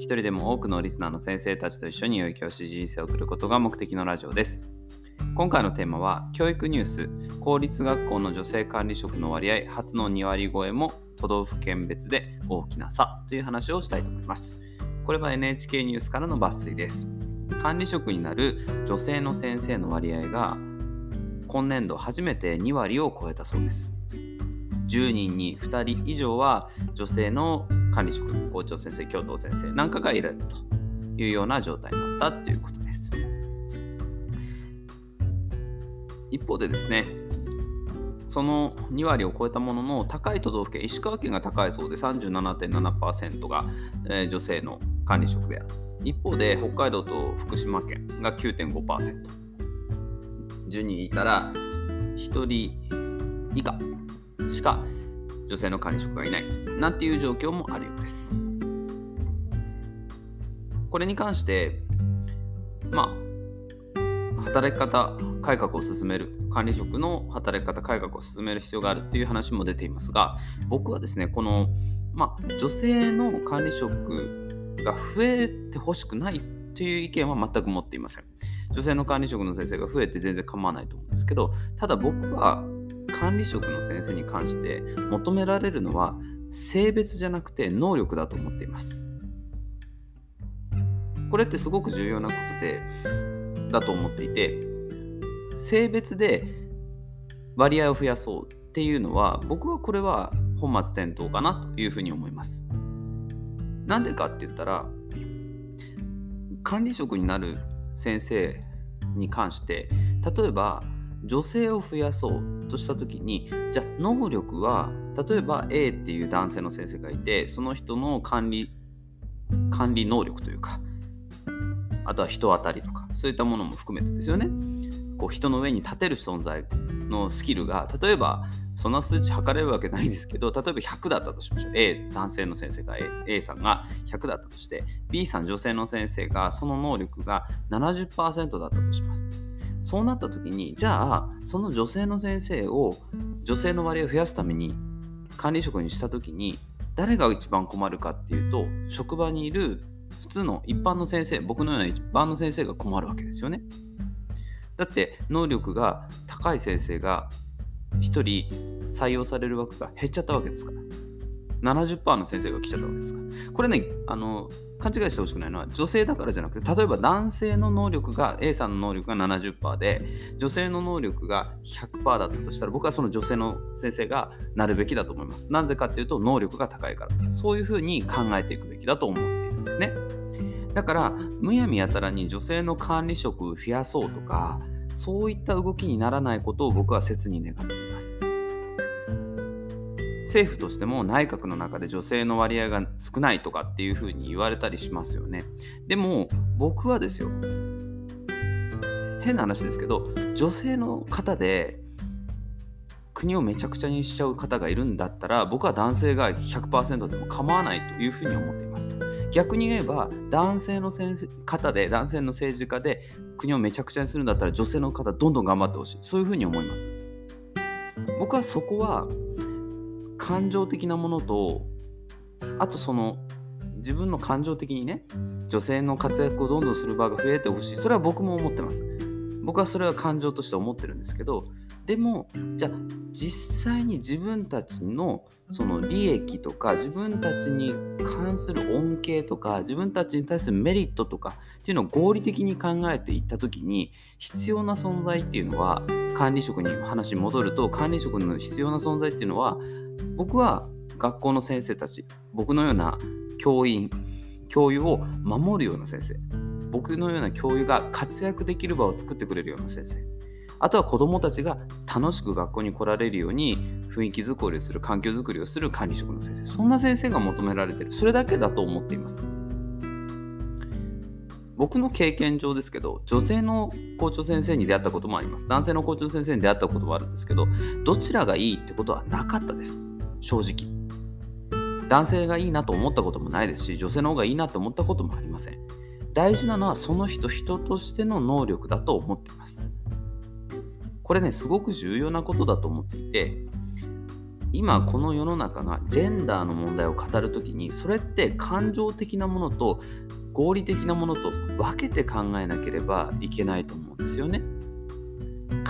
一人でも多くのリスナーの先生たちと一緒に良い教師人生を送ることが目的のラジオです。今回のテーマは教育ニュース公立学校の女性管理職の割合初の2割超えも都道府県別で大きな差という話をしたいと思います。これは NHK ニュースからの抜粋です。管理職になる女性の先生の割合が今年度初めて2割を超えたそうです。10人に2人以上は女性の管理職、校長先生、教頭先生なんかがいるというような状態になったということです。一方でですね、その2割を超えたものの高い都道府県、石川県が高いそうで37.7%が、え女性の管理職である。一方で北海道と福島県が9.5%。10人いたら1人以下しか女性の管理職がいないなんていう状況もあるようです。これに関して、まあ、働き方改革を進める、管理職の働き方改革を進める必要があるっていう話も出ていますが、僕はですね、この、まあ、女性の管理職が増えてほしくないという意見は全く持っていません。女性の管理職の先生が増えて全然構わないと思うんですけど、ただ僕は管理職の先生に関して求められるのは性別じゃなくて能力だと思っています。これってすごく重要なことでだと思っていて性別で割合を増やそうっていうのは僕はこれは本末転倒かなというふうに思います。なんでかって言ったら管理職になる先生に関して例えば女性を増やそうとした時にじゃあ能力は例えば A っていう男性の先生がいてその人の管理管理能力というかあとは人当たりとかそういったものも含めてですよね。こう人の上に立てる存在のスキルが例えばそんな数値測れるわけないんですけど例えば100だったとしましょう。A 男性の先生が A, A さんが100だったとして B さん女性の先生がその能力が70%だったとします。そうなった時にじゃあその女性の先生を女性の割合を増やすために管理職にした時に誰が一番困るかっていうと職場にいる普通の一般の先生僕のような一般の先生が困るわけですよね。だって能力が高い先生が1人採用される枠が減っちゃったわけですから。70%の先生が来ちゃったわけですか。らこれねあの勘違いしてほしくないのは女性だからじゃなくて例えば男性の能力が A さんの能力が70%で女性の能力が100%だったとしたら僕はその女性の先生がなるべきだと思います。なぜかっていうと能力が高いから。そういうふうに考えていくべきだと思っているんですね。だからむやみやたらに女性の管理職を増やそうとかそういった動きにならないことを僕は切に願っています。政府としても内閣の中で女性の割合が少ないとかっていうふうに言われたりしますよね。でも僕はですよ変な話ですけど女性の方で国をめちゃくちゃにしちゃう方がいるんだったら僕は男性が100%でも構わないというふうに思っています。逆に言えば男性の先生方で男性の政治家で国をめちゃくちゃにするんだったら女性の方どんどん頑張ってほしいそういうふうに思います。僕はそこは感情的なものとあとその自分の感情的にね女性の活躍をどんどんする場が増えてほしい。それは僕も思ってます。僕はそれは感情として思ってるんですけどでもじゃあ実際に自分たちのその利益とか自分たちに関する恩恵とか自分たちに対するメリットとかっていうのを合理的に考えていった時に必要な存在っていうのは管理職に話戻ると管理職の必要な存在っていうのは僕は学校の先生たち僕のような教員教諭を守るような先生僕のような教諭が活躍できる場を作ってくれるような先生あとは子どもたちが楽しく学校に来られるように雰囲気づくりをする環境づくりをする管理職の先生そんな先生が求められてる。それだけだと思っています。僕の経験上ですけど女性の校長先生に出会ったこともあります。男性の校長先生に出会ったこともあるんですけどどちらがいいってことはなかったです。正直。男性がいいなと思ったこともないですし女性の方がいいなと思ったこともありません。大事なのはその人人としての能力だと思っています。これねすごく重要なことだと思っていて今この世の中がジェンダーの問題を語るときにそれって感情的なものと合理的なものと分けて考えなければいけないと思うんですよね。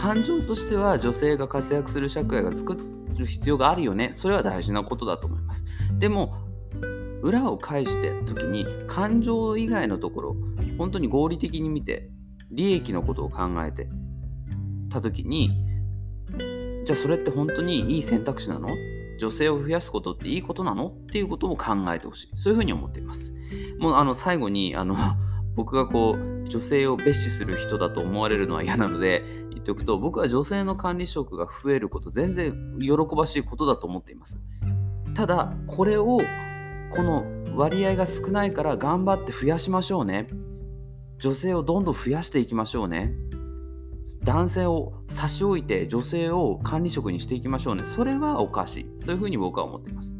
感情としては女性が活躍する社会が作る必要があるよね。それは大事なことだと思います。でも裏を返して時に感情以外のところ本当に合理的に見て利益のことを考えてた時にじゃあそれって本当にいい選択肢なの？女性を増やすことっていいことなの？っていうことも考えてほしい。そういうふうに思っています。もうあの最後にあの僕がこう女性を蔑視する人だと思われるのは嫌なので言っておくと僕は女性の管理職が増えること全然喜ばしいことだと思っています。ただこれをこの割合が少ないから頑張って増やしましょうね。女性をどんどん増やしていきましょうね。男性を差し置いて女性を管理職にしていきましょうね。それはおかしい。そういうふうに僕は思っています。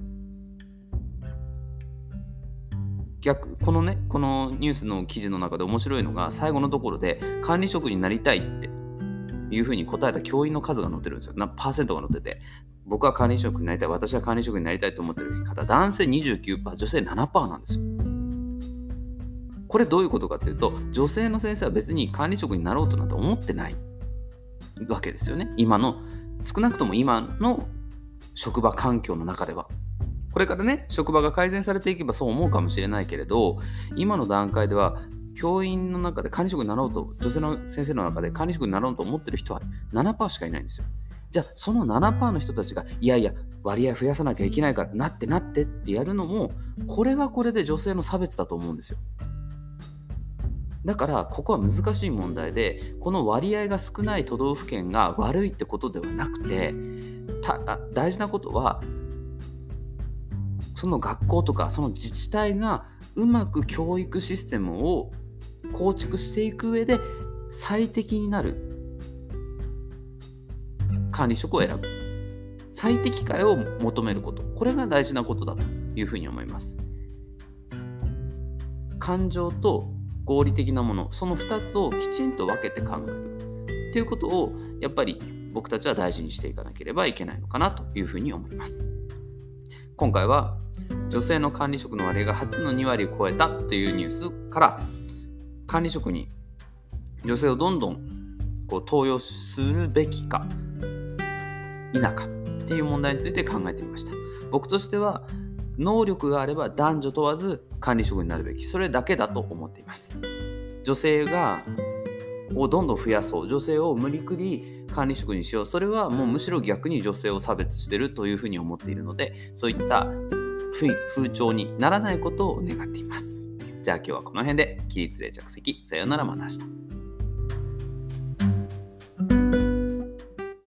逆このねこのニュースの記事の中で面白いのが最後のところで管理職になりたいっていうふうに答えた教員の数が載ってるんですよ。なパーセントが載ってて。僕は管理職になりたい。私は管理職になりたいと思ってる方。男性29%女性7%なんですよ。これどういうことかっていうと女性の先生は別に管理職になろうとなんて思ってないわけですよね。今の少なくとも今の職場環境の中では。これからね職場が改善されていけばそう思うかもしれないけれど今の段階では教員の中で管理職になろうと女性の先生の中で管理職になろうと思ってる人は7%しかいないんですよ。じゃあその7%の人たちがいやいや割合増やさなきゃいけないからなってなってってやるのもこれはこれで女性の差別だと思うんですよ。だからここは難しい問題でこの割合が少ない都道府県が悪いってことではなくて大事なことはその学校とかその自治体がうまく教育システムを構築していく上で最適になる。管理職を選ぶ。最適解を求めること。これが大事なことだというふうに思います。感情と合理的なもの。その2つをきちんと分けて考える。っていうことをやっぱり僕たちは大事にしていかなければいけないのかなというふうに思います。今回は女性の管理職の割合が初の2割を超えたというニュースから管理職に女性をどんどんこう登用するべきか否かっていう問題について考えてみました。僕としては能力があれば男女問わず管理職になるべき。それだけだと思っています。女性がをどんどん増やそう。女性を無理くり管理職にしよう。それはもうむしろ逆に女性を差別してるというふうに思っているのでそういった風潮にならないことを願っています。じゃあ今日はこの辺で起立例着席さようならまた明日。